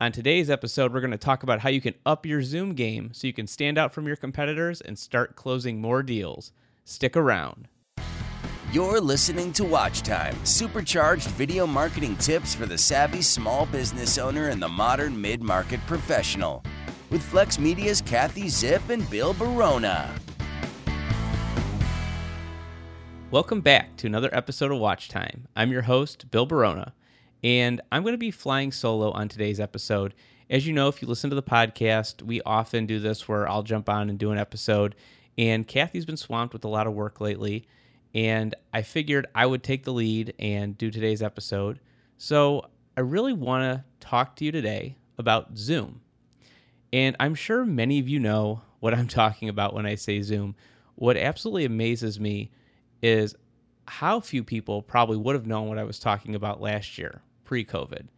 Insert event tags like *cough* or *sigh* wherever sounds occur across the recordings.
On today's episode, we're going to talk about how you can up your Zoom game so you can stand out from your competitors and start closing more deals. Stick around. You're listening to Watch Time, supercharged video marketing tips for the savvy small business owner and the modern mid market professional. With Flex Media's Kathy Zip and Bill Barona. Welcome back to another episode of Watch Time. I'm your host, Bill Barona. And I'm going to be flying solo on today's episode. As you know, if you listen to the podcast, we often do this where I'll jump on and do an episode. And Kathy's been swamped with a lot of work lately. And I figured I would take the lead and do today's episode. So I really want to talk to you today about Zoom. And I'm sure many of you know what I'm *laughs* talking about when I say Zoom. What absolutely amazes me is how few people probably would have known what I was talking about last year pre COVID.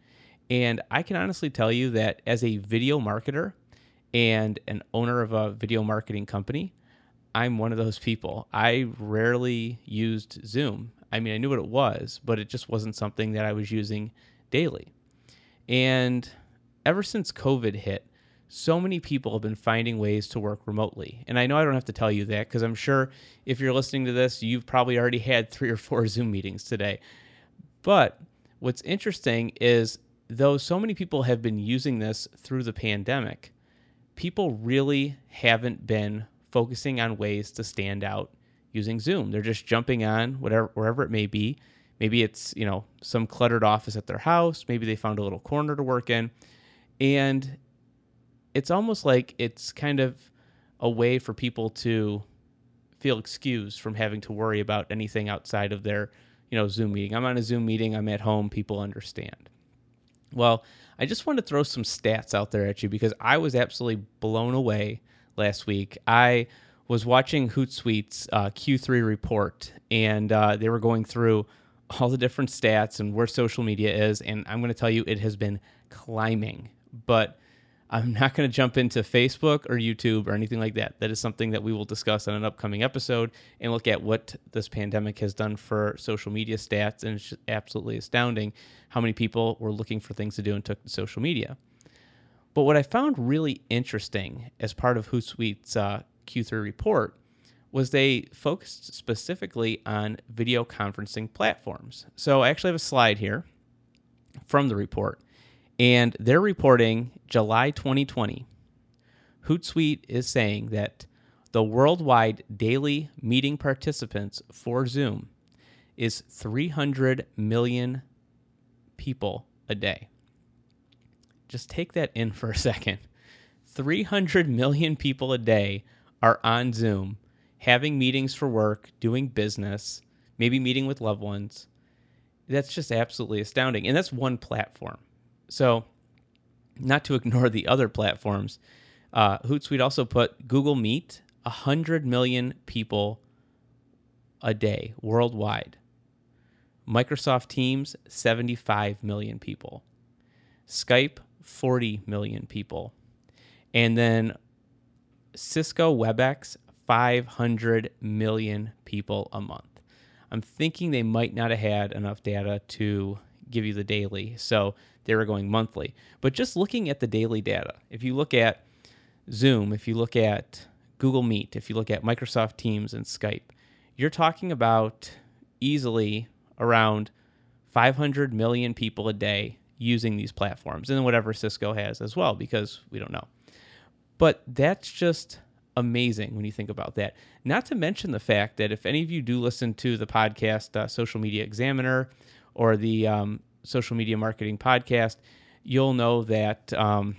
And I can honestly tell you that as a video marketer and an owner of a video marketing company, I'm one of those people. I rarely used Zoom. I mean, I knew what it was, but it just wasn't something that I was using daily. And ever since COVID hit, so many people have been finding ways to work remotely. And I know I don't have to tell you that because I'm sure if you're listening to this, you've probably already had three or four *laughs* Zoom meetings today. But what's interesting is though so many people have been using this through the pandemic, people really haven't been focusing on ways to stand out using Zoom. They're just jumping on whatever wherever it may be. Maybe it's, you know, some cluttered office at their house, maybe they found a little corner to work in. And it's almost like it's kind of a way for people to feel excused from having to worry about anything outside of their you know, Zoom meeting. I'm on a Zoom meeting, I'm at home, people understand. Well, I just want to throw some stats out there at you because I was absolutely blown away last week. I was watching Hootsuite's uh, Q3 report, and uh, they were going through all the different stats and where social media is. And I'm going to tell you, it has been climbing. But I'm *laughs* not going to jump into Facebook or YouTube or anything like that. That is something that we will discuss on an upcoming episode and look at what this pandemic has done for social media stats. And it's absolutely astounding how many people were looking for things to do and took to social media. But what I found really interesting as part of Hootsuite's uh, Q3 report was they focused specifically on video conferencing platforms. So I actually have a slide here from the report and they're reporting July 2020. Hootsuite is saying that the worldwide daily meeting participants for Zoom is 300 million people a day. Just take that in *laughs* for a second. 300 million people a day are on Zoom, having meetings for work, doing business, maybe meeting with loved ones. That's just absolutely astounding. And that's one platform. So, not to *laughs* ignore the other platforms, uh, Hootsuite also put Google Meet 100 million people a day worldwide. Microsoft Teams 75 million people. Skype 40 million people. And then Cisco WebEx 500 million people a month. I'm thinking they might not have had enough data to give you the daily. So they were going monthly. But just looking at the daily data, if you look at Zoom, if you look at Google Meet, if you look at Microsoft Teams and Skype, you're talking about easily around 500 million people a day using these platforms and whatever Cisco has as well, because we don't know. But that's just amazing when you think about that. Not to mention the fact that if any of you do listen to the podcast uh, Social Media Examiner or the um, social media marketing podcast, you'll know that um,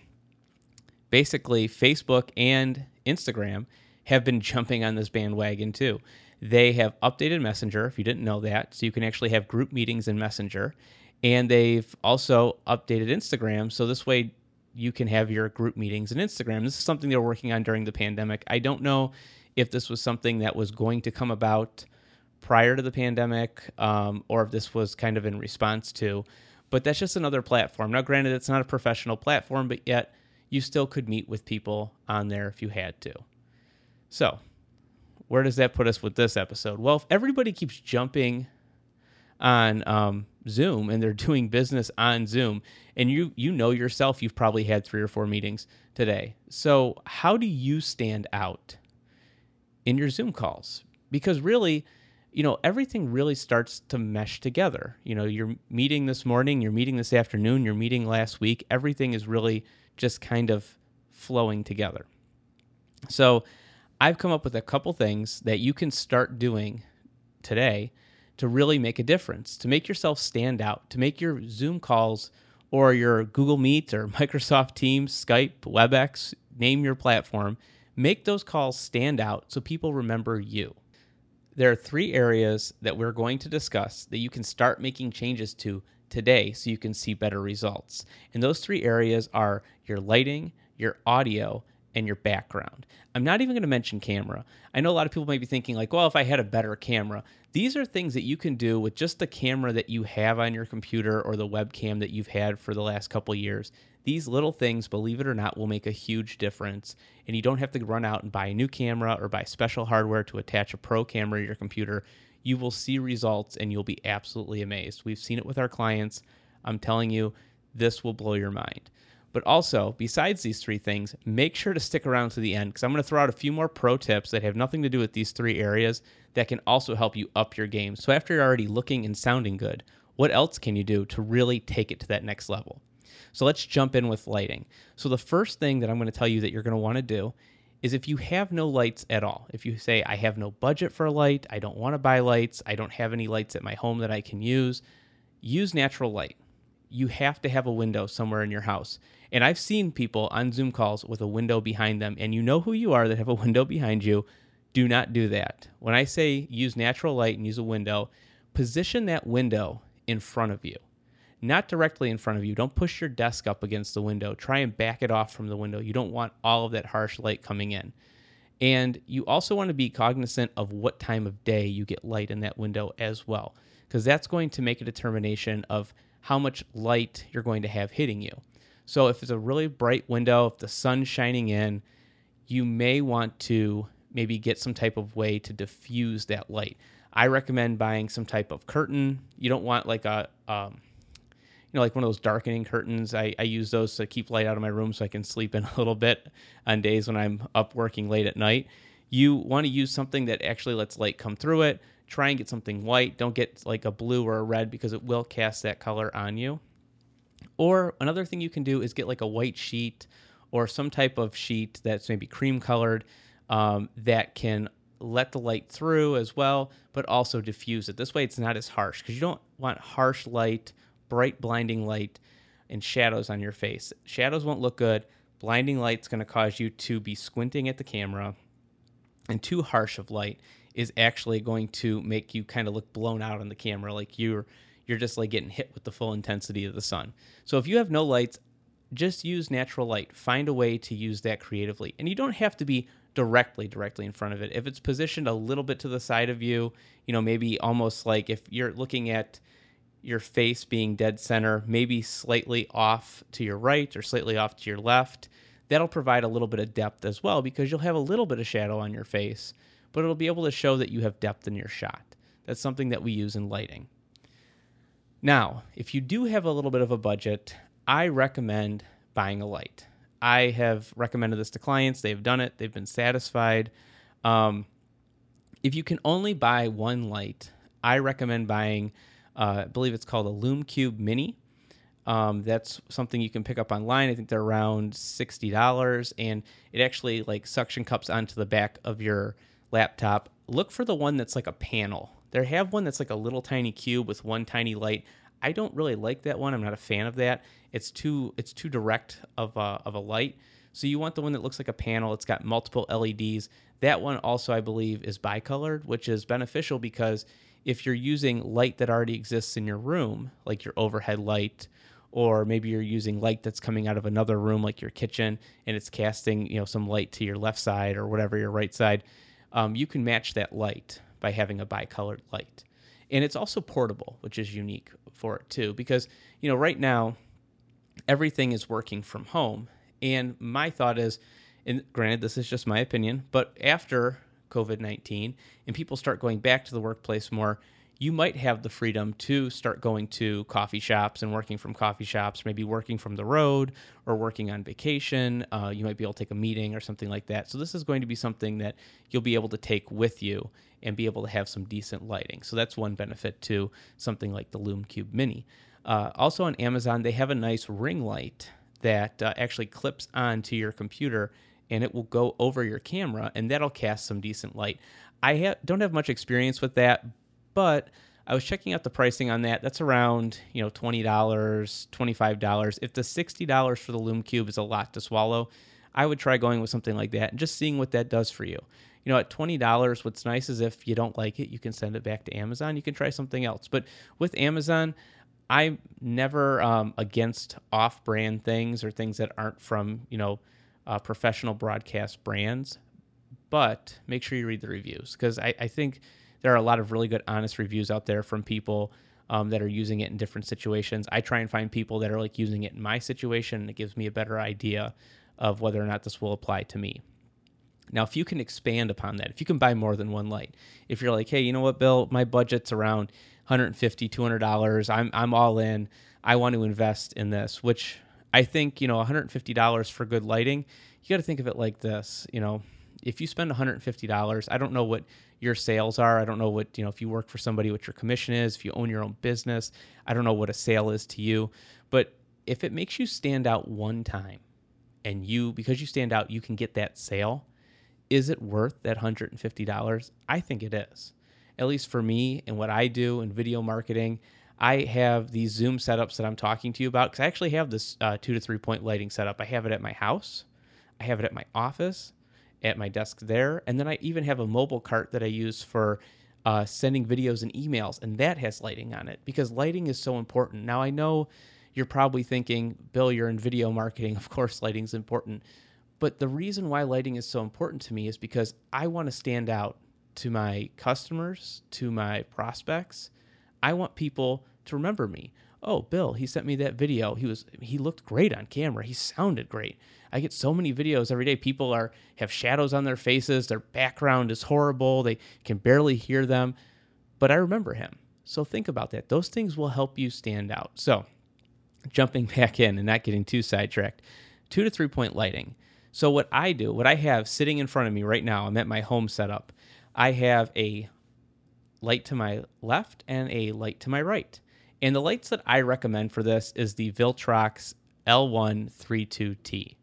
basically Facebook and Instagram have been *laughs* jumping on this bandwagon too. They have updated Messenger, if you didn't know that, so you can actually have group meetings in Messenger. And they've also updated Instagram, so this way you can have your group meetings in Instagram. This is something they were working on during the pandemic. I don't know if this was something that was going to come about prior to the pandemic um, or if this was kind of in response to. But that's just another platform. Now, granted, it's not a professional platform, but yet you still could meet with people on there if you had to. So, where does that put us with this episode? Well, if everybody keeps jumping on um, Zoom and they're *laughs* doing business on Zoom, and you you know yourself, you've probably had three or four meetings today. So how do you stand out in your Zoom calls? Because really, you know, everything really starts to mesh together. You know, you're meeting this morning, you're meeting this afternoon, you're meeting last week. Everything is really just kind of flowing together. So I've come up with a couple things that you can start doing today to really make a difference, to make yourself stand out, to make your Zoom calls or your Google Meet or *laughs* Microsoft Teams, Skype, WebEx, name your platform, make those calls stand out so people remember you. There are three areas that we're going to discuss that you can start making changes to today so you can see better results. And those three areas are your lighting, your audio, and your background. I'm not even going to mention camera. I know a lot of people might be thinking, like, well, if I had a better camera, these are things that you can do with just the camera that you have on your computer or the webcam that you've had for the last couple years. These little things, believe it or not, will make a huge difference. And you don't have to run out and buy a new camera or buy special hardware to attach a pro camera to your computer. You will see results and you'll be absolutely amazed. We've seen it with our clients. I'm telling you, this will blow your mind. But also, besides these three things, make sure to stick around to the end because I'm going to throw out a few more pro tips that have nothing to do with these three areas that can also help you up your game. So, after you're already looking and sounding good, what else can you do to really take it to that next level? So, let's jump in with lighting. So, the first thing that I'm going to tell you that you're going to want to do is if you have no lights at all, if you say, I have no budget for a light, I don't want to buy lights, I don't have any lights at my home that I can use, use natural light. You have to have a window somewhere in your house. And I've seen people on Zoom calls with a window behind them, and you know who you are that have a window behind you. Do not do that. When I say use natural light and use a window, position that window in front of you, not directly in front of you. Don't push your desk up against the window. Try and back it off from the window. You don't want all of that harsh light coming in. And you also want to be cognizant of what time of day you get light in that window as well, because that's going to make a determination of how much light you're going to have hitting you. So if it's a really bright window, if the sun's shining in, you may want to maybe get some type of way to diffuse that light. I recommend buying some type of curtain. You don't want like a, um, know, like one of those darkening curtains. I, I use those to keep light out of my room so I can sleep in *laughs* a little bit on days when I'm up working late at night. You want to use something that actually lets light come through it. Try and get something white. Don't get like a blue or a red because it will cast that color on you. Or another thing you can do is get like a white sheet or some type of sheet that's maybe cream colored um, that can let the light through as well, but also diffuse it. This way it's not as harsh because you don't want harsh light, bright, blinding light, and shadows on your face. Shadows won't look good. Blinding light's going to cause you to be squinting at the camera, and too harsh of light is actually going to make you kind of look blown out on the camera, like you're you're just like getting hit with the full intensity of the sun. So if you have no lights, just use natural light. Find a way to use that creatively. And you don't have to be directly directly in front of it. If it's positioned a little bit to the side of you, you know, maybe almost like if you're looking at your face being dead center, maybe slightly off to your right or slightly off to your left, that'll provide a little bit of depth as well because you'll have a little bit of shadow on your face, but it'll be able to show that you have depth in your shot. That's something that we use in lighting. Now, if you do have a little bit of a budget, I recommend buying a light. I have recommended this to clients. They've done it, they've been satisfied. Um, if you can only buy one light, I recommend buying, uh, I believe it's called a Lume Cube Mini. Um, that's something you can pick up online. I think they're around sixty dollars, and it actually like suction cups onto the back of your laptop. Look for the one that's like a panel. They have one that's like a little tiny cube with one tiny light. I don't really like that one. I'm not a fan of that. It's too it's too direct of a, of a light. So you want the one that looks like a panel. It's got multiple LEDs. That one also I believe is bicolored, which is beneficial because if you're using light that already exists in your room, like your overhead light, or maybe you're using light that's coming out of another room like your kitchen and it's casting you know some light to your left side or whatever your right side um, you can match that light by having a bicolored light. And it's also portable, which is unique for it too, because, you know, right now, everything is working from home. And my thought is, and granted, this is just my opinion, but after COVID 19 and people start going back to the workplace more, you might have the freedom to start going to coffee shops and working from coffee shops, maybe working from the road or working on vacation. Uh, you might be able to take a meeting or something like that. So, this is going to be something that you'll be able to take with you and be able to have some decent lighting. So, that's one benefit to something like the Lume Cube Mini. Uh, also, on Amazon, they have a nice ring light that uh, actually clips onto your computer and it will go over your camera and that'll cast some decent light. I ha- don't have much experience with that, but I was checking out the pricing on that. That's around, you know, $20, $25. If the $60 for the Lume Cube is a lot to swallow, I would try going with something like that and just seeing what that does for you. You know, at $20, what's nice is if you don't like it, you can send it back to Amazon. You can try something else. But with Amazon, I'm never um, against off brand things or things that aren't from, you know, uh, professional broadcast brands. But make sure you read the reviews because I, I think there are a lot of really good, honest reviews out there from people um, that are using it in different situations. I try and find people that are like using it in my situation, and it gives me a better idea of whether or not this will apply to me. Now, if you can expand upon that, if you can buy more than one light, if you're like, hey, you know what, Bill, my budget's around 150 $200, I'm, I'm all in, I want to invest in this, which I think, you know, $150 for good lighting, you got to think of it like this, you know, if you spend $150, I don't know what your sales are. I don't know what, you know, if you work for somebody, what your commission is, if you own your own business. I don't know what a sale is to you. But if it makes you stand out one time and you, because you stand out, you can get that sale, is it worth that $150? I think it is. At least for me and what I do in video marketing, I have these Zoom setups that I'm talking to you about because I actually have this uh, two to three point lighting setup. I have it at my house, I have it at my office, at my desk there. And then I even have a mobile cart that I use for uh, sending videos and emails, and that has lighting on it because lighting is so important. Now, I know you're probably thinking, Bill, you're in video marketing. *laughs* Of course, lighting's important. But the reason why lighting is so important to me is because I want to stand out to my customers, to my prospects. I want people to remember me. Oh, Bill, he sent me that video. He was he looked great on camera. He sounded great. I get so many videos every day. People are have shadows on their faces. Their background is horrible. They can barely hear them, but I remember him. So think about that. Those things will help you stand out. So, jumping *laughs* back in and not getting too sidetracked, two to three point lighting. So, what I do, what I have sitting in front of me right now, I'm at my home setup. I have a light to my left and a light to my right. And the lights that I recommend for this is the Viltrox L132T.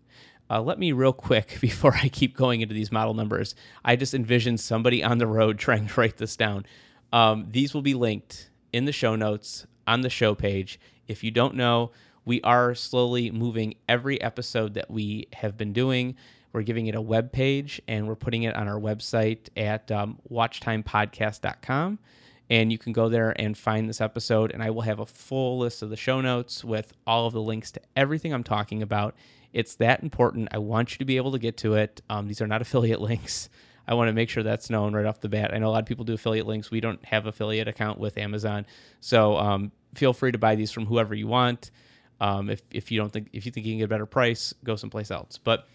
Uh, let me real quick *laughs* before I keep going into these model numbers. I just envision somebody on the road *laughs* trying to write this down. Um, these will be linked in the show notes on the show page. If you don't know, we are slowly moving every episode that we have been doing. We're giving it a web page and we're putting it on our website at um, watchtimepodcast.com. And you can go there and find this episode. And I will have a full list of the show notes with all of the links to everything I'm talking about it's that important. I want you to be able to get to it. Um, these are not *laughs* affiliate links. I want to make sure that's known right off the bat. I know a lot of people do affiliate links. We don't have affiliate account with Amazon, so um, feel free to buy these from whoever you want. Um, if if you don't think if you think you can get a better price, go someplace else. But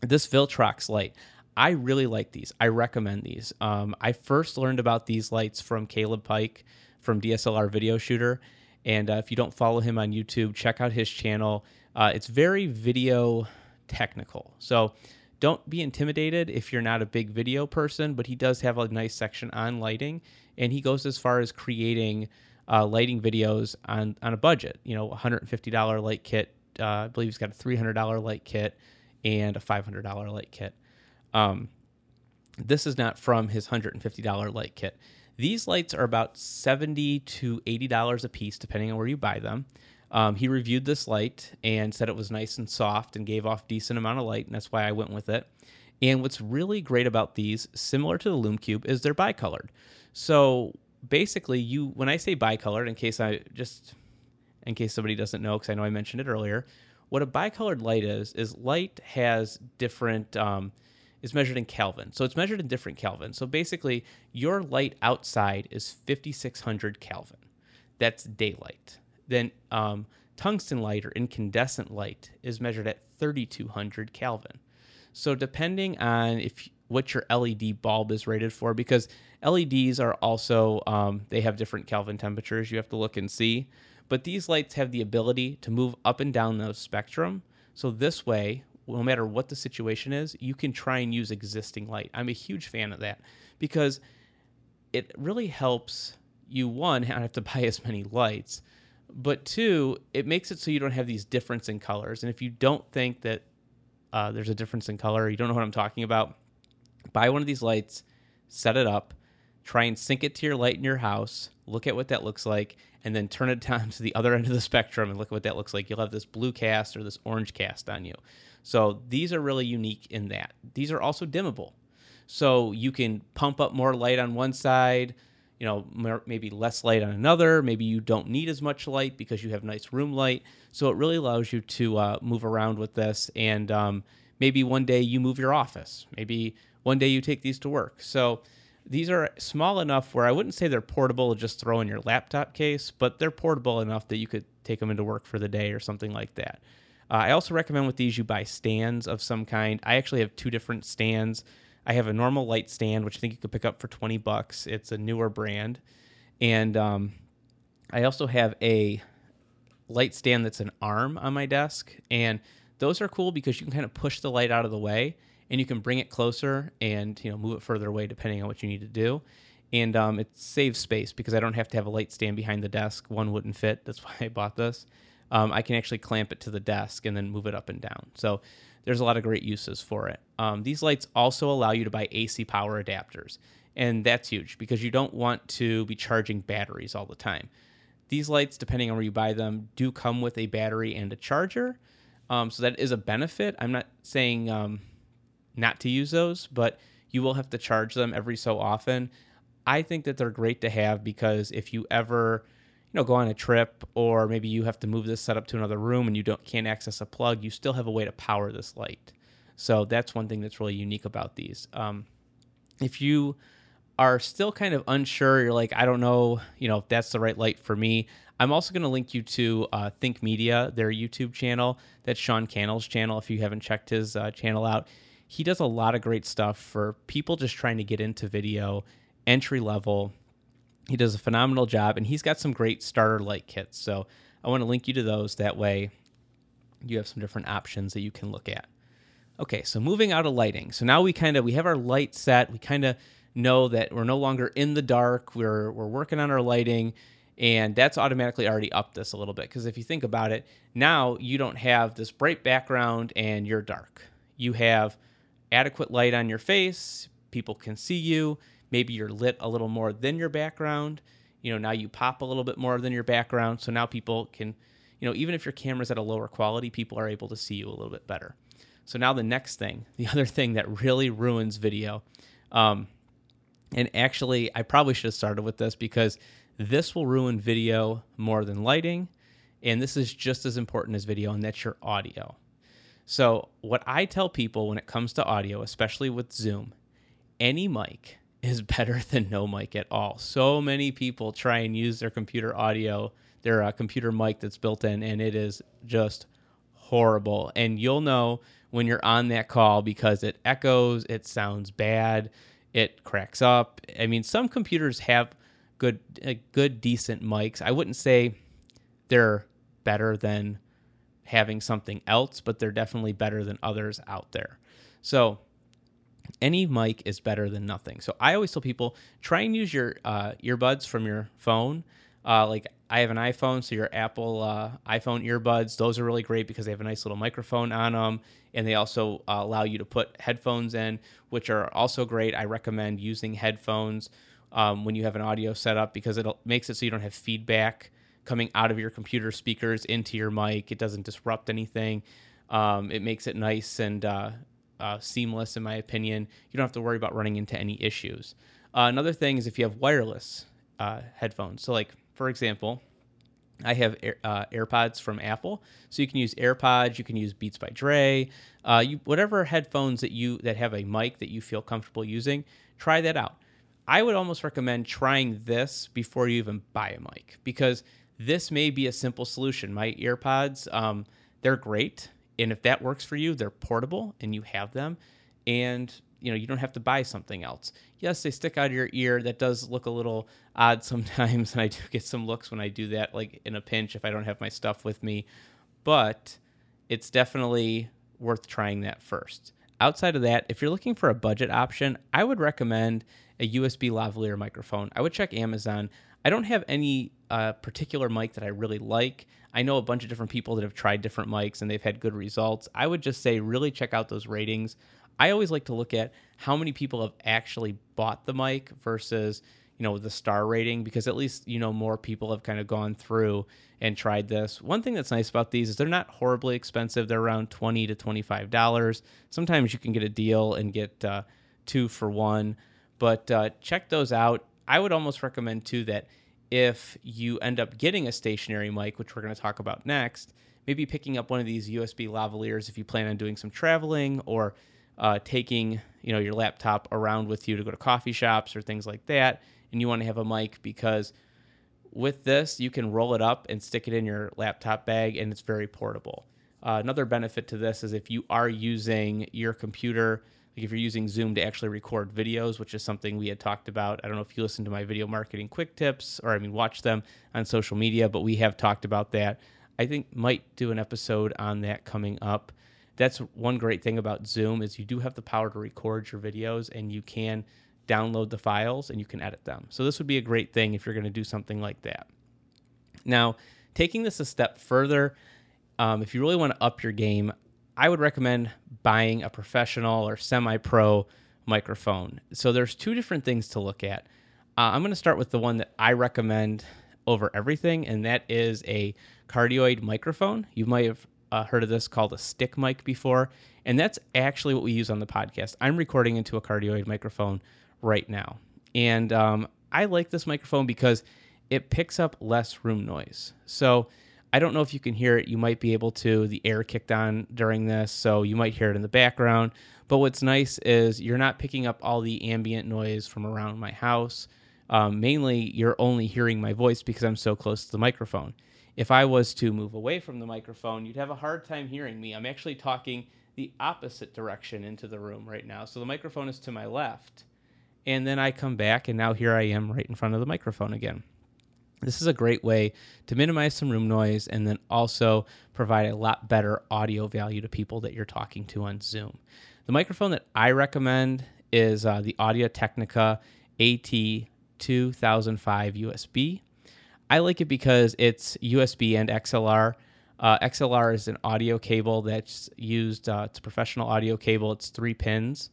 this Viltrox light, I really like these. I recommend these. Um, I first learned about these lights from Caleb Pike from DSLR Video Shooter, and uh, if you don't follow him on YouTube, check out his channel. Uh, it's very video technical. So don't be intimidated if you're not a big video person, but he does have a nice section on lighting, and he goes as far as creating uh, lighting videos on on a budget. You know, $150 light kit. Uh, I believe he's got a $300 light kit and a $500 light kit. Um, this is not from his $150 light kit. These lights are about 70 to $80 a piece, depending on where you buy them. Um, he reviewed this light and said it was nice and soft and gave off decent amount of light, and that's why I went with it. And what's really great about these, similar to the Lume Cube, is they're bicolored. So basically, you when I say bicolored, in case I just in case somebody doesn't know, because I know I mentioned it earlier, what a bicolored light is is light has different um, is measured in Kelvin. So it's measured in different Kelvin. So basically, your light outside is 5600 Kelvin. That's daylight. Then um, tungsten light or incandescent light is measured at 3200 Kelvin. So depending on if what your LED bulb is rated for, because LEDs are also um, they have different Kelvin temperatures. You have to look and see, but these lights have the ability to move up and down the spectrum. So this way, no matter what the situation is, you can try and use existing light. I'm a huge fan of that because it really helps you one not have to *laughs* buy as many lights, but two, it makes it so you don't have these difference in colors. And if you don't think that uh, there's a difference in color, you don't know what I'm talking about, buy one of these lights, set it up, try and sync it to your light in your house, look at what that looks like, and then turn it *laughs* down to the other end of the spectrum and look at what that looks like. You'll have this blue cast or this orange cast on you. So these are really unique in that. These are also dimmable. So you can pump up more light on one side, you know, maybe less light on another. Maybe you don't need as much light because you have nice room light. So it really allows you to uh, move around with this. And um, maybe one day you move your office. Maybe one day you take these to work. So these are small enough where I wouldn't say they're portable to just throw in your laptop case, but they're portable enough that you could take them into work for the day or something like that. Uh, I also recommend with these you buy stands of some kind. I actually have two different stands. I have a normal light stand, which I think you could pick up for 20 bucks. It's a newer brand. And um, I also have a light stand that's an arm on my desk. And those are cool because you can kind of push the light out of the way and you can bring it closer and you know move it further away depending on what you need to do and um, it saves space because i don't have to have a light stand behind the desk one wouldn't fit that's *laughs* why i bought this um, i can actually clamp it to the desk and then move it up and down. So there's a lot of great uses for it. Um, these lights also allow you to buy ac power adapters and that's huge because you don't want to be charging batteries all the time. These lights depending on where you buy them do come with a battery and a charger. Um, so that is a benefit. I'm not saying um, not to use those, but you will have to charge them every so often. I think that they're great to have because if you ever, know, go on a trip or maybe you have to move this setup to another room and you don't can't access a plug, you still have a way to power this light. So that's one thing that's really unique about these. Um, if you are still kind of unsure, you're like, I don't know, you know, if that's the right light for me. I'm also going to link you to uh, Think Media, their YouTube channel. That's Sean Cannell's channel. If you haven't checked his uh, channel out, he does a lot of great stuff for people just trying to get into video, entry level. He does a phenomenal job, and he's got some great starter light kits. So I want to link you to those. That way, you have some different options that you can look at. Okay, so moving out of lighting. So now we kind of we have our light set. We kind of know that we're no longer in the dark. We're we're working on our lighting and that's automatically already upped this a little bit because if you think about it, now you don't have this bright background and you're dark. You have adequate light on your face, people can see you. Maybe you're lit a little more than your background. You know, now you pop a little bit more than your background. So now people can, you know, even if your camera's at a lower quality, people are able to see you a little bit better. So now the next thing, *laughs* the other thing that really ruins video, um, and actually, I probably should have started with this because this will ruin video more than lighting. And this is just as important as video, and that's your audio. So, what I tell people when it comes to audio, especially with Zoom, any mic is better *laughs* than no mic at all. So many people try and use their computer audio, their uh, computer mic that's built in, and it is just horrible. And you'll know when you're on that call because it echoes, it sounds bad, it cracks up. I mean, some computers have good, uh, good, decent mics. I wouldn't say they're better than having something else, but they're definitely better than others out there. So any mic is better than nothing. So I always tell people try and use your uh, earbuds from your phone. Uh, like I have an iPhone, so your Apple uh, iPhone earbuds, those are really great because they have a nice little microphone on them, and they also uh, allow you to put headphones in, which are also great. I recommend using headphones um, when you have an audio setup because it makes it so you don't have feedback coming out of your computer speakers into your mic. It doesn't disrupt anything. Um, it makes it nice and uh, uh, seamless, in my opinion. You don't have to worry about running into any issues. Uh, another thing is if you have wireless uh, headphones. So, like for example, I have Air, uh, AirPods from Apple, so you can use AirPods. You can use Beats by Dre. Uh, you whatever headphones that you that have a mic that you feel comfortable using. Try that out. I would almost recommend trying this before you even buy a mic because this may be a simple solution. My AirPods, um, they're great and if that works for you, they're portable and you have them, and you know you don't have to buy something else. Yes, they stick out of your ear. That does look a little *laughs* odd sometimes, and I do get some looks when I do that, like in a pinch if I don't have my stuff with me. But it's definitely worth trying that first. Outside of that, if you're looking for a budget option, I would recommend a USB lavalier microphone. I would check Amazon. I don't have any uh, particular mic that I really like. I know a bunch of different people that have tried different mics and they've had good results. I would just say really check out those ratings. I always like to look at how many people have actually bought the mic versus you know the star rating because at least you know more people have kind of gone through and tried this. One thing that's nice about these is they're not horribly expensive. They're around twenty to twenty five dollars. Sometimes you can get a deal and get uh, two for one, but uh, check those out. I would almost recommend too that if you end up getting a stationary mic, which we're going to talk about next, maybe picking up one of these USB lavaliers if you plan on doing some traveling or uh, taking you know your laptop around with you to go to coffee shops or things like that, and you want to have a mic because with this you can roll it up and stick it in your laptop bag, and it's very portable. Uh, another benefit to this is if you are using your computer, like if you're using Zoom to actually record videos, which is something we had talked about. I don't know if you listen to my video marketing quick tips or I mean watch them on social media, but we have talked about that. I think might do an episode on that coming up that's one great thing about Zoom is you do have the power to record your videos and you can download the files and you can edit them. So this would be a great thing if you're going to do something like that. Now, taking this a step further, um, if you really want to up your game, I would recommend buying a professional or semi-pro microphone. So there's two different things to look at. Uh, I'm going to start with the one that I recommend over everything, and that is a cardioid microphone. You might have uh, heard of this called a stick mic before, and that's actually what we use on the podcast. I'm recording into a cardioid microphone right now, and um, I like this microphone because it picks up less room noise. So I don't know if you can hear it. You might be able to. The air kicked on during this, so you might hear it in the background. But what's nice is you're not picking up all the ambient noise from around my house. Um, mainly, you're only hearing my voice because I'm so close to the microphone if I was to move away from the microphone, you'd have a hard time hearing me. I'm actually talking the opposite direction into the room right now. So the microphone is to my left. And then I come back, and now here I am right in front of the microphone again. This is a great way to minimize some room noise and then also provide a lot better audio value to people that you're talking to on Zoom. The microphone that I recommend is uh, the Audio Technica AT 2005 USB. I like it because it's USB and XLR. Uh, XLR is an audio cable that's used. Uh, it's a professional audio cable. It's three pins,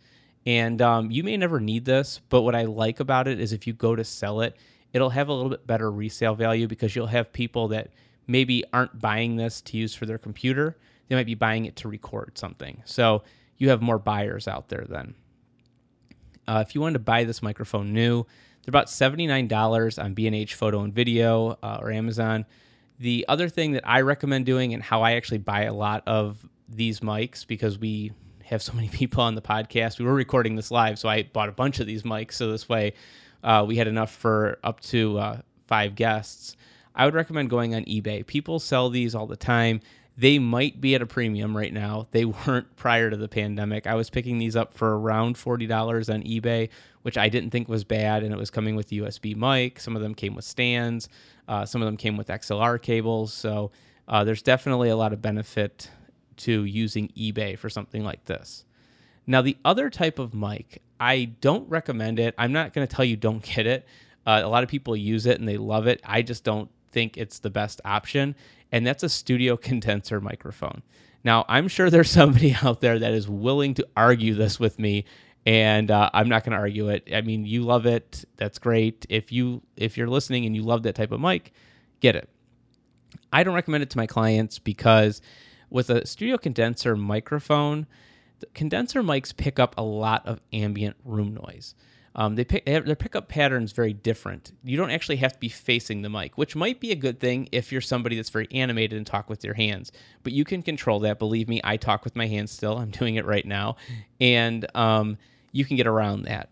and um, you may never need this. But what I like about it is if you go to sell it, it'll have a little bit better resale value because you'll have people that maybe aren't buying this to use for their computer. They might be buying it to record something. So you have more buyers out there then. Uh, if you wanted to buy this microphone new, they're about $79 on B&H Photo and Video uh, or Amazon. The other thing that I recommend doing and how I actually buy a lot of these mics because we have so many *laughs* people on the podcast. We were recording this live, so I bought a bunch of these mics. So this way uh, we had enough for up to uh, five guests. I would recommend going on eBay. People sell these all the time. They might be at a premium right now. They *laughs* weren't prior to the pandemic. I was picking these up for around $40 on eBay, which I didn't think was bad. And it was coming with USB mic. Some of them came with stands, uh, some of them came with XLR cables. So uh, there's definitely a lot of benefit to using eBay for something like this. Now, the other type of mic, I don't recommend it. I'm not going to tell you don't *laughs* get it. Uh, a lot of people use it and they love it. I just don't think it's the best option and that's a studio *laughs* condenser microphone. Now, I'm sure there's *laughs* somebody out there that is willing to argue this with me, and uh, I'm not going to argue it. I mean, you love it, that's great. If you if you're listening and you love that type of mic, get it. I don't recommend it to my clients because with a studio condenser microphone, condenser mics pick up a lot of ambient room noise. Um, they pick their pickup patterns very different. You don't actually have to be facing the mic, which might be a good thing if you're somebody that's very animated and talk with your hands. But you can control that. Believe me, I talk with my hands still. I'm *laughs* doing it right now, and um, you can get around that.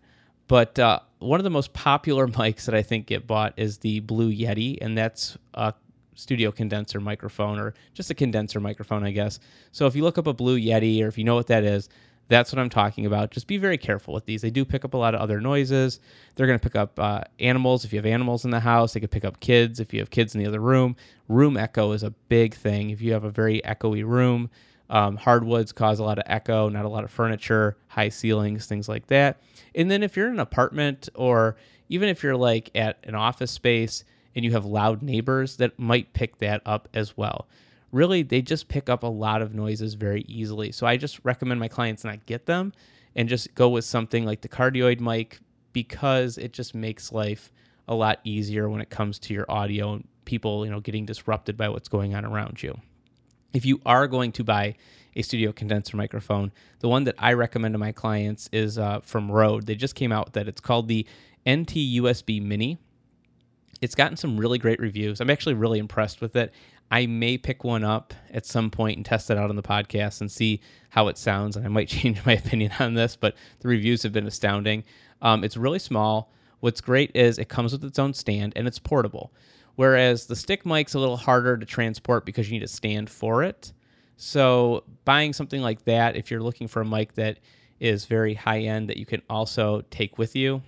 But uh, one of the most popular *laughs* mics that I think get bought is the Blue Yeti, and that's uh, studio condenser microphone or just a condenser microphone, I guess. So if you look up a Blue Yeti or if you know what that is, that's what I'm talking about. Just be very careful with these. They do pick up a lot of other noises. They're going to pick up uh, animals if you have animals in the house. They could pick up kids if you have kids in the other room. Room echo is a big thing. If you have a very echoey room, um, hardwoods cause a lot of echo, not a lot of furniture, high ceilings, things like that. And then if you're in an apartment or even if you're like at an office space and you have loud neighbors, that might pick that up as well really they just pick up a lot of noises very easily. So I just recommend my clients not get them and just go with something like the cardioid mic because it just makes life a lot easier when it comes to your audio and people, you know, getting disrupted by what's going on around you. If you are going to buy a studio condenser microphone, the one that I recommend to my clients is uh, from Rode. They just came out that. It's called the NT USB Mini. It's gotten some really great reviews. I'm actually really impressed with it. I may pick one up at some point and test it out on the podcast and see how it sounds. And I might *laughs* change my opinion on this, but the reviews have been astounding. Um, it's really small. What's great is it comes with its own stand and it's portable. Whereas the stick mic's a little harder to transport because you need a stand for it. So buying something like that, if you're looking for a mic that is very high end that you can also take with you,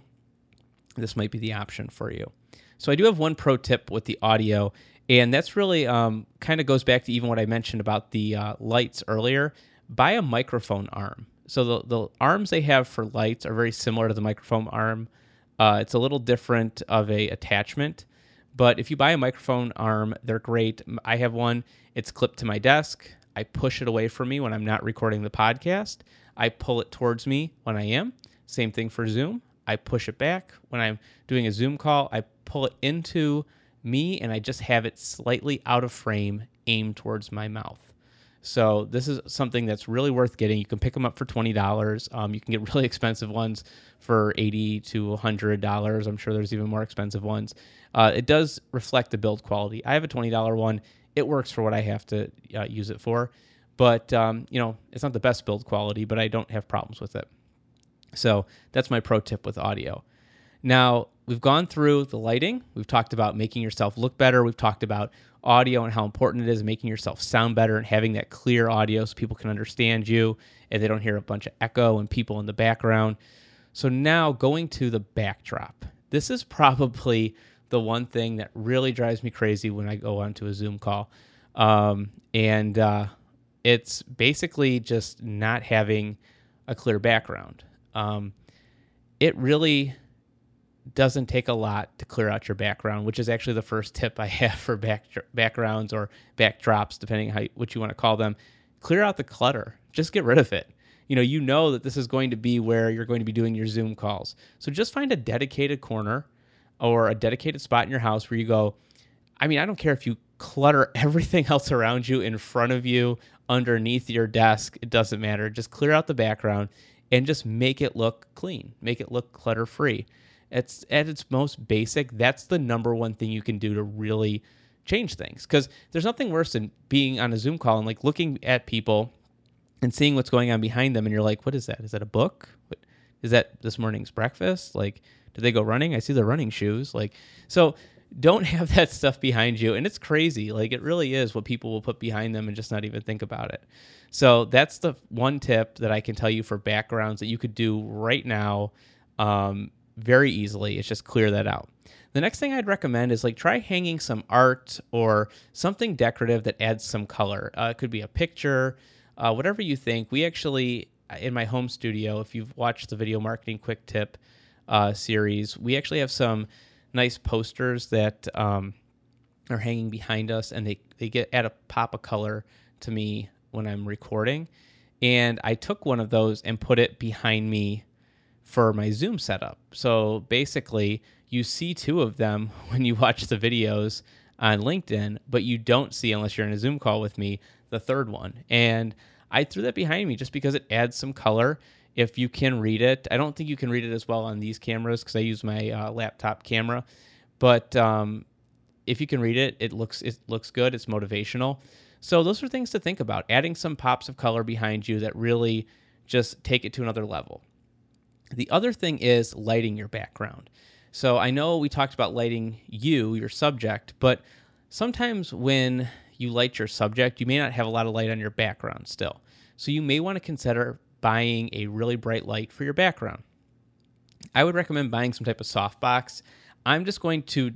this might be the option for you. So I do have one pro tip with the audio, and that's really um, kind of goes back to even what I mentioned about the uh, lights earlier. Buy a microphone arm. So the, the arms they have for lights are very similar to the microphone arm. Uh, it's a little different of a attachment, but if you buy a microphone arm, they're great. I have one. It's clipped to my desk. I push it away from me when I'm not recording the podcast. I pull it towards me when I am. Same thing for Zoom. I push it back when I'm doing a Zoom call. I pull it into me and I just have it slightly out of frame aimed towards my mouth. So this is something that's really worth getting. You can pick them up for twenty dollars. Um, you can get *laughs* really expensive ones for eighty to hundred dollars. I'm sure there's even more expensive ones. Uh, it does reflect the build quality. I have a twenty dollar one. It works for what I have to uh, use it for, but um, you know it's not the best build quality, but I don't have problems with it. So that's my pro tip with audio. Now, we've gone through the lighting. We've talked about making yourself look better. We've talked about audio and how important it is making yourself sound better and having that clear audio so people can understand you and they don't hear a bunch of echo and people in the background. So now going to the backdrop. This is *laughs* probably the one thing that really drives me crazy when I go onto a Zoom call. Um, and uh, it's basically just not having a clear background. Um, it really doesn't take a lot to clear out your background, which is actually the first tip I *laughs* have for back, backgrounds or backdrops, depending how what you want to call them. Clear out the clutter. Just get rid of it. You know, you know that this is going to be where you're going to be doing your Zoom calls. So just find a dedicated corner or a dedicated spot in your house where you go. I mean, I don't care if you clutter *laughs* everything else around you in front of you, underneath your desk. It doesn't matter. Just clear out the background and just make it look clean. Make it look clutter free. It's at its most basic. That's the number one thing you can do to really change things. Because there's nothing worse than being on a Zoom call and like looking at people and seeing what's going on behind them, and you're like, "What is that? Is that a book? What, is that this morning's breakfast? Like, did they go running? I see the running shoes. Like, so." Don't have that stuff behind you. And it's crazy. Like, it really is what people will put behind them and just not even think about it. So, that's the one tip that I can tell you for backgrounds that you could do right now um, very easily. It's just clear that out. The next thing I'd recommend is like try hanging some art or something decorative that adds some color. Uh, it could be a picture, uh, whatever you think. We actually, in my home studio, if you've watched the video marketing quick tip uh, series, we actually have some nice posters that um, are hanging behind us, and they they get add a pop of color to me when I'm recording. And I took one of those and put it behind me for my Zoom setup. So basically, you see two of them *laughs* when you watch the videos on LinkedIn, but you don't see, unless you're in a Zoom call with me, the third one. And I threw that behind me just because it adds some color. If you can read it, I don't think you can read it as well on these cameras because I use my uh, laptop camera. But um, if you can read it, it looks it looks good. It's motivational. So those are things to think about. Adding some pops of color behind you that really just take it to another level. The other thing is lighting your background. So I know we talked about lighting you, your subject, but sometimes when you light your subject, you may not have a lot of light on your background still. So you may want to consider buying a really bright light for your background. I would recommend buying some type of softbox. I'm just going to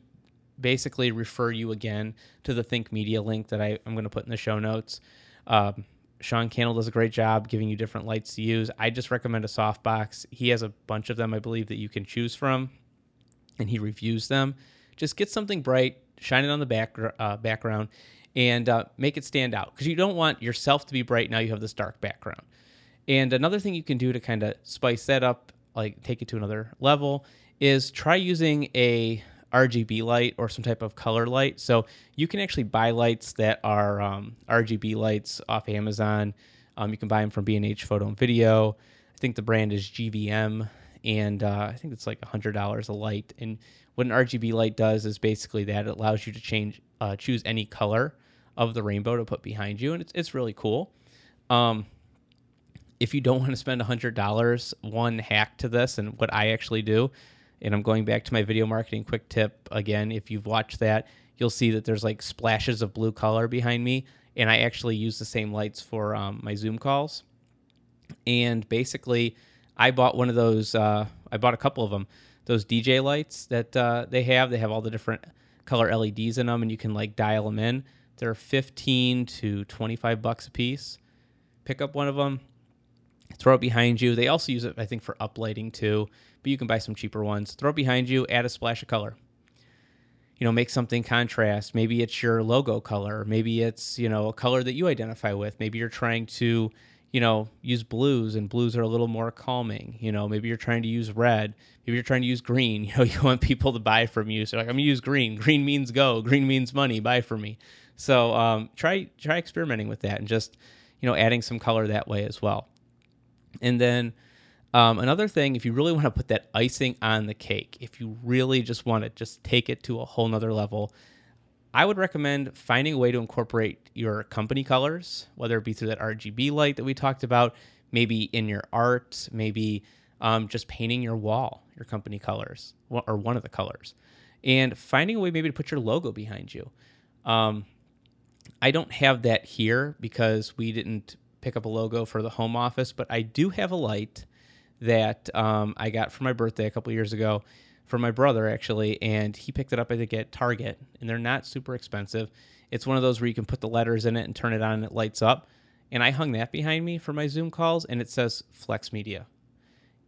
basically refer you again to the Think Media link that I, am going to put in the show notes. Um, Sean Cannell does a great job giving you different lights to use. I just recommend a softbox. He has a bunch of them, I believe, that you can choose from, and he reviews them. Just get something bright, shine it on the back, uh, background, and uh, make it stand out because you don't want yourself to be bright. Now you have this dark background. And another thing you can do to kind of spice that up, like take it to another level, is try using a RGB light or some type of color light. So you can actually buy lights that are um, RGB lights off Amazon. Um, you can buy them from B&H Photo and Video. I think the brand is GVM, and uh, I think it's like $100 a light. And what an RGB light does is basically that it allows you to change, uh, choose any color of the rainbow to put behind you, and it's it's really cool. Um, if you don't want to spend $100, one hack to this, and what I actually do and I'm going back to my video marketing quick tip again. If you've watched that, you'll see that there's like splashes of blue color behind me, and I actually use the same lights for um, my Zoom calls. And basically, I bought one of those. Uh, I bought a couple of them. Those DJ lights that uh, they have. They have all the different color LEDs in them, and you can like dial them in. They're 15 to 25 bucks a piece. Pick up one of them, throw it behind you. They also use it, I think, for uplighting too but you can buy some cheaper ones. Throw it behind you, add a splash of color. You know, make something contrast. Maybe it's your logo color. Maybe it's, you know, a color that you identify with. Maybe you're trying to, you know, use blues and blues are a little more calming. You know, maybe you're trying to use red. Maybe you're trying to use green. *laughs* You know, you want people to buy from you. So like, I'm gonna use green. Green means go. Green means money. Buy from me. So um, try try experimenting with that and just, you know, adding some color that way as well. And then um, another thing, if you really want to put that icing on the cake, if you really just want to just take it to a whole nother level, I would recommend finding a way to incorporate your company colors, whether it be through that RGB light that we talked about, maybe in your art, maybe um, just painting your wall, your company colors, or one of the colors, and finding a way maybe to put your logo behind you. Um, I don't have that here because we didn't pick up a logo for the home office, but I do have a light that um, I got for my birthday a couple years ago for my brother actually, and he picked it up I think at Target, and they're not super expensive. It's one of those where you can put the letters in it and turn it on and it lights up. And I hung that behind me for my Zoom calls, and it says Flex Media.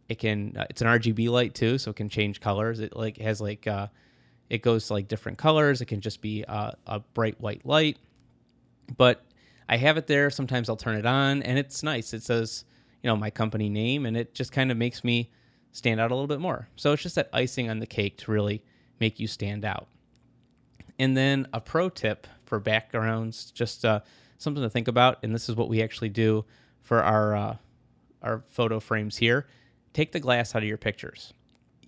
It can uh, it's an RGB light too, so it can change colors. It like has like uh, it goes to like different colors. It can just be uh, a bright white light, but I have it there. Sometimes I'll turn it on, and it's nice. It says you know my company name and it just kind of makes me stand out a little bit more. So it's just that icing on the cake to really make you stand out. And then a pro tip for backgrounds just uh, something to think about and this is what we actually do for our uh, our photo frames here. Take the glass out of your pictures.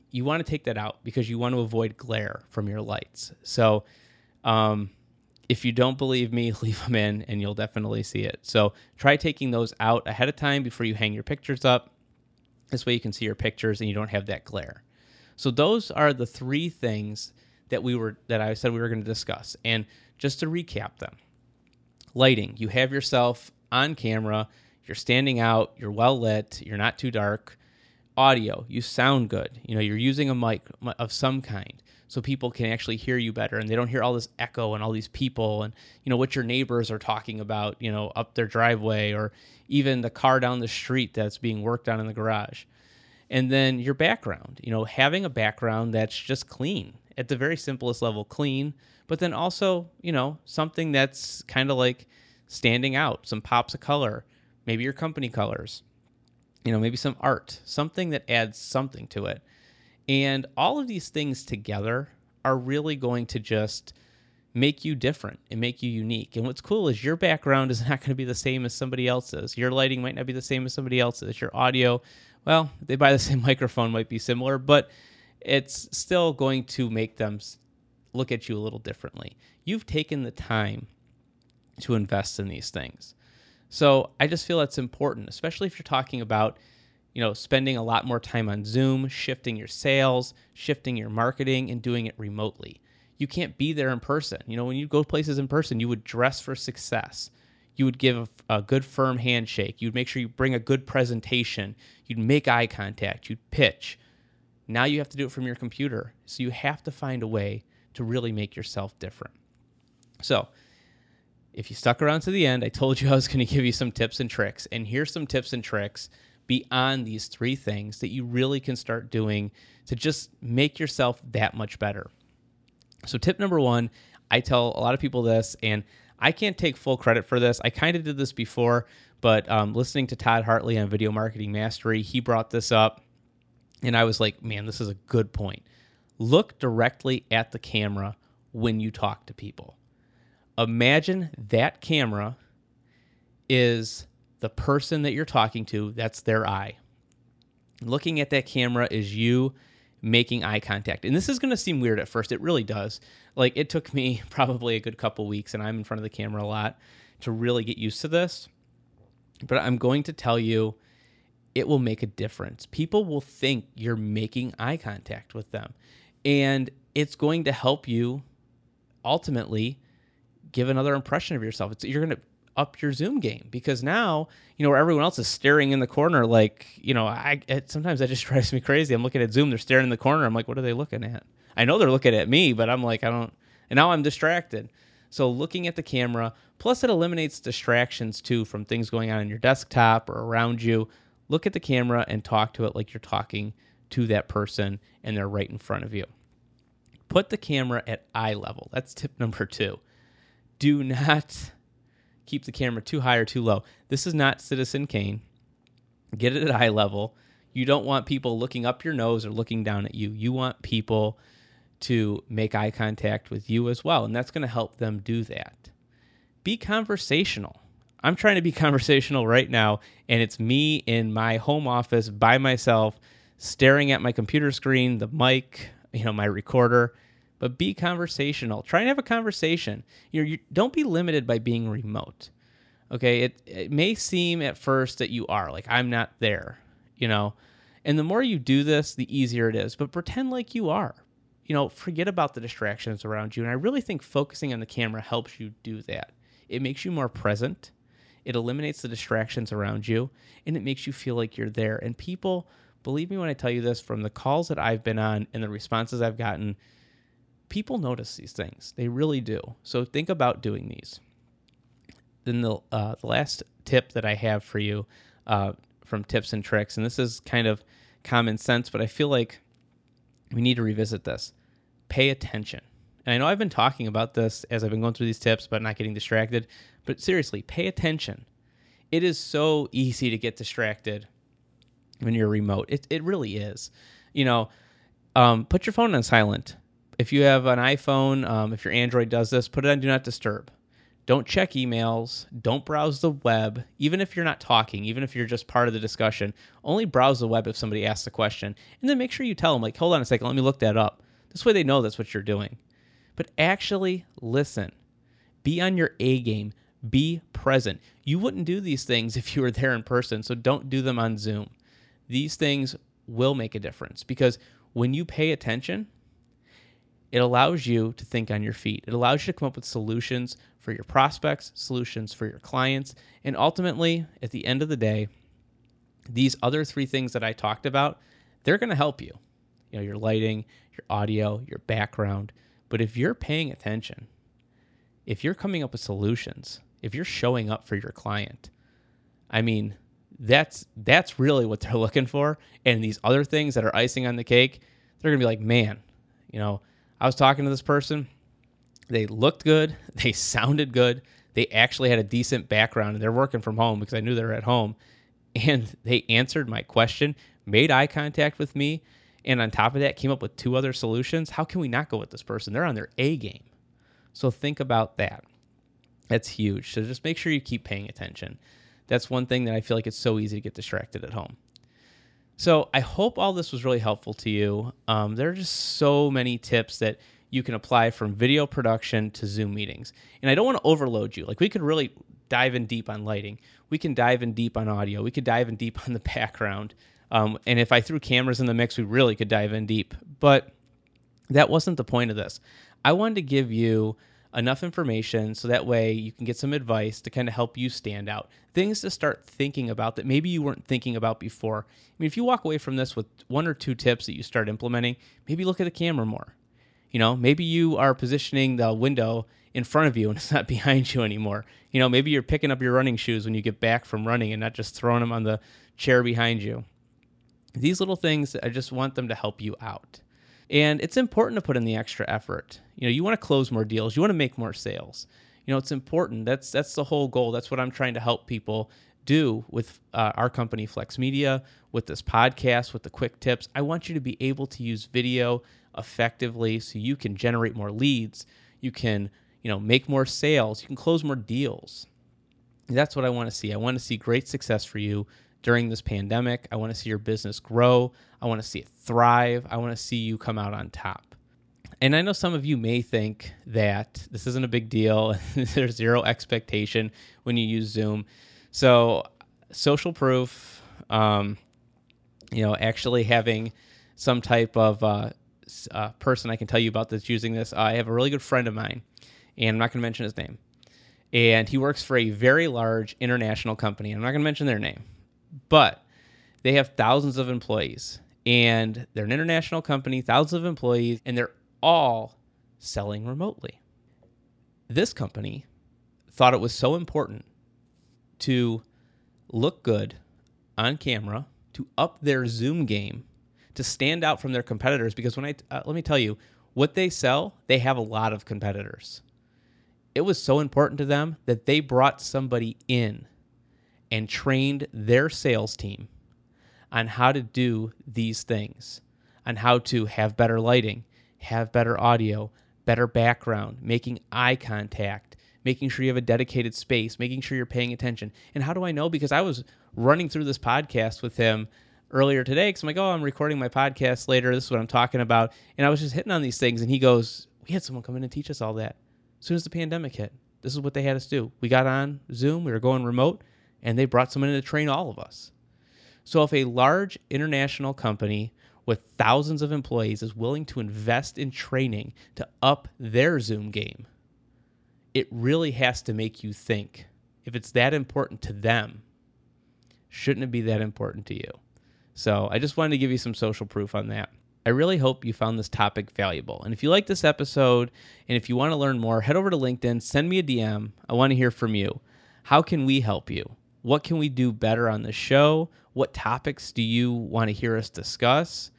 You want to take that out because you want to avoid glare from your lights. So um, if you don't believe me, *laughs* leave them in and you'll definitely see it. So try taking those out ahead of time before you hang your pictures up. This way you can see your pictures and you don't have that glare. So those are the three things that we were that I said we were going to discuss. And just to recap them. Lighting, you have yourself on camera, you're standing out, you're well lit, you're not too dark. Audio, you sound good. You know, you're using a mic of some kind so people can actually hear you better and they don't hear all this echo and all these people and you know what your neighbors are talking about you know up their driveway or even the car down the street that's being worked on in the garage. And then your background you know having a background that's just clean at the very simplest level clean but then also you know something that's kind of like standing out some pops of color maybe your company colors you know maybe some art something that adds something to it and all of these things together are really going to just make you different and make you unique. And what's cool is your background is *laughs* not going to be the same as somebody else's. Your lighting might not be the same as somebody else's. Your audio, well, they buy the *laughs* same microphone might be similar, but it's still going to make them look at you a little differently. You've taken the time to invest in these things. So I just feel that's important, especially if you're talking about you know, spending a lot more time on Zoom, shifting your sales, shifting your marketing, and doing it remotely. you can't be there in person. You know, when you go places in person, you would dress for success. You would give a, good firm handshake. You'd make sure you bring a good presentation. You'd make eye contact. You'd pitch. Now you have to do it from your computer. So you have to find a way to really make yourself different. So, if you stuck around to the end, I told you I was going to give you some tips and tricks. And here's some tips and tricks beyond these three things that you really can start doing to just make yourself that much better. So, tip number one, I tell a lot of people this, and I can't take full credit for this. I kind of did this before, but um, listening to Todd Hartley on Video Marketing Mastery, he brought this up, and I was like, man, this is a good point. Look directly at the camera when you talk to people. Imagine that camera is the person that you're talking to, that's their eye. Looking at that camera is you making eye contact. And this is going to seem weird at first. It really does. Like it took me *laughs* probably a good couple weeks and I'm in front of the camera a lot to really get used to this. But I'm going to tell you it will make a difference. People will think you're making eye contact with them. And it's going to help you ultimately give another impression of yourself. It's, you're going to up your Zoom game because now, you know, where everyone else is staring in the corner, like, you know, I it, sometimes that just *laughs* drives me crazy. I'm looking at Zoom, they're staring in the corner. I'm like, what are they looking at? I know they're looking at me, but I'm like, I don't, and now I'm distracted. So looking at the camera, plus it eliminates distractions too from things going on in your desktop or around you. Look at the camera and talk to it like you're talking to that person and they're right in front of you. Put the camera at eye level. That's tip *laughs* number two. Do not keep the camera too high or too low. This is not Citizen Kane. Get it at eye level. You don't want people looking up your nose or looking down at you. You want people to make eye contact with you as well, and that's going to help them do that. Be conversational. I'm trying to be *laughs* conversational right now, and it's me in my home office by myself, staring at my computer screen, the mic, you know, my recorder, but be conversational. Try and have a conversation. You know, you don't be limited by being remote. Okay, it it may seem at first that you are like I'm not there, you know. And the more you do this, the easier it is. But pretend like you are. You know, forget about the distractions around you. And I really think focusing on the camera helps you do that. It makes you more present. It eliminates the distractions around you and it makes you feel like you're there. And people, believe me when I tell you this, from the calls that I've been on and the responses I've gotten, people notice these things. They really do. So think about doing these. Then the uh, the last tip that I have for you uh, from tips and tricks, and this is kind of common sense, but I feel like we need to revisit this. Pay attention. And I know I've been talking about this as I've been going through these tips about not getting distracted, but seriously, pay attention. It is so easy to get distracted when you're remote. It, it really is. You know, um, put your phone on silent if you have an iPhone, um, if your Android does this, put it on Do Not Disturb. Don't check emails. Don't browse the web, even if you're not talking, even if you're just part of the discussion. Only browse the web if somebody asks a question. And then make sure you tell them, like, hold on a second, let me look that up. This way they know that's what you're doing. But actually listen. Be on your A game. Be present. You wouldn't do these things *laughs* if you were there in person, so don't do them on Zoom. These things will make a difference because when you pay attention, it allows you to think on your feet. It allows you to come up with solutions for your prospects, solutions for your clients, and ultimately, at the end of the day, these other three things that I talked about, they're going to help you. You know, your lighting, your audio, your background. But if you're paying attention, if you're coming up with solutions, if you're showing up for your client, I mean, that's that's really what they're *laughs* looking for. And these other things that are icing on the cake, they're going to be like, "Man, you know, I was talking to this person. They looked good. *laughs* They sounded good. They actually had a decent background and they're working from home because I knew they were at home. *laughs* And they answered my question, made eye contact with me, and on top of that, came up with two other solutions. How can we not go with this person? They're on their A game. So think about that. That's huge. So just make sure you keep paying attention. That's one thing that I feel like it's so easy to get distracted at home. So I hope all this was really helpful to you. Um, there are just so many tips that you can apply from video production to Zoom meetings. And I don't want to overload you. Like we could really dive in deep on lighting. We can dive in deep on audio. We could dive in deep *laughs* on the background. Um, and if I threw cameras in the mix, we really could dive in deep. But that wasn't the point of this. I wanted to give you enough information so that way you can get some advice to kind of help you stand out. Things to start thinking about that maybe you weren't thinking about before. I mean, if you walk away from this with one or two tips that you start implementing, maybe look at the camera more. You know, maybe you are positioning the window in front of you and it's not *laughs* behind you anymore. You know, maybe you're picking up your running shoes when you get back from running and not just throwing them on the chair behind you. These little things, I just want them to help you out. And it's important to put in the extra effort. You know, you want to close more deals, you want to make more sales. You know, it's important. That's that's the whole goal. That's what I'm trying to help people do with uh, our company Flex Media, with this podcast, with the quick tips. I want you to be able to use video effectively so you can generate more leads, you can, you know, make more sales, you can close more deals. That's what I want to see. I want to see great success for you during this pandemic. I want to see your business grow. I want to see it thrive. I want to see you come out on top. And I know some of you may think that this isn't a big deal. *laughs* There's zero expectation when you use Zoom. So, social proof, um, you know, actually having some type of uh, uh, person I can tell you about that's using this. I have a really good friend of mine, and I'm not going to mention his name. And he works for a very large international company. I'm not going to mention their name, but they have thousands of employees and they're an international company, thousands of employees, and they're all selling remotely. This company thought it was so important to look good on camera, to up their Zoom game, to stand out from their competitors. Because when I, uh, let me tell you, what they sell, they have a lot of competitors. It was so important to them that they brought somebody in and trained their sales team on how to do these things, on how to have better lighting, have better audio, better background, making eye contact, making sure you have a dedicated space, making sure you're paying attention. And how do I know? Because I was running through this podcast with him earlier today because I'm like, oh, I'm recording my podcast later. This is what I'm talking about. And I was just hitting on these things. And he goes, we had someone come in and teach us all that as soon as the pandemic hit. This is what they had us do. We got on Zoom, we were going remote, and they brought someone in to train all of us. So if a large international company with thousands of employees is willing to invest in training to up their Zoom game, it really has to make you think if it's that important to them, shouldn't it be that important to you? So I just wanted to give you some social proof on that. I really hope you found this topic valuable. And if you like this episode and if you want to learn more, head over to LinkedIn, send me a DM. I want to hear from you. How can we help you? What can we do better on the show? What topics do you want to hear us discuss?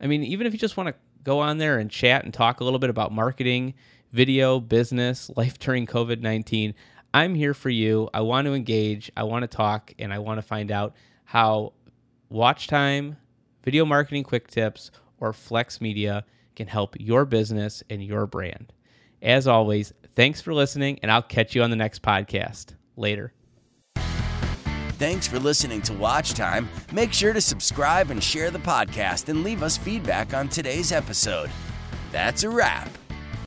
I mean, even if you just want to go on there and chat and talk a little bit about marketing, video, business, life during COVID 19, I'm here for you. I want to engage, I want to talk, and I want to find out how watch time, video marketing quick tips, or flex media can help your business and your brand. As always, thanks for listening, and I'll catch you on the next podcast. Later. Thanks for listening to Watch Time. Make sure to subscribe and share the podcast and leave us feedback on today's episode. That's a wrap.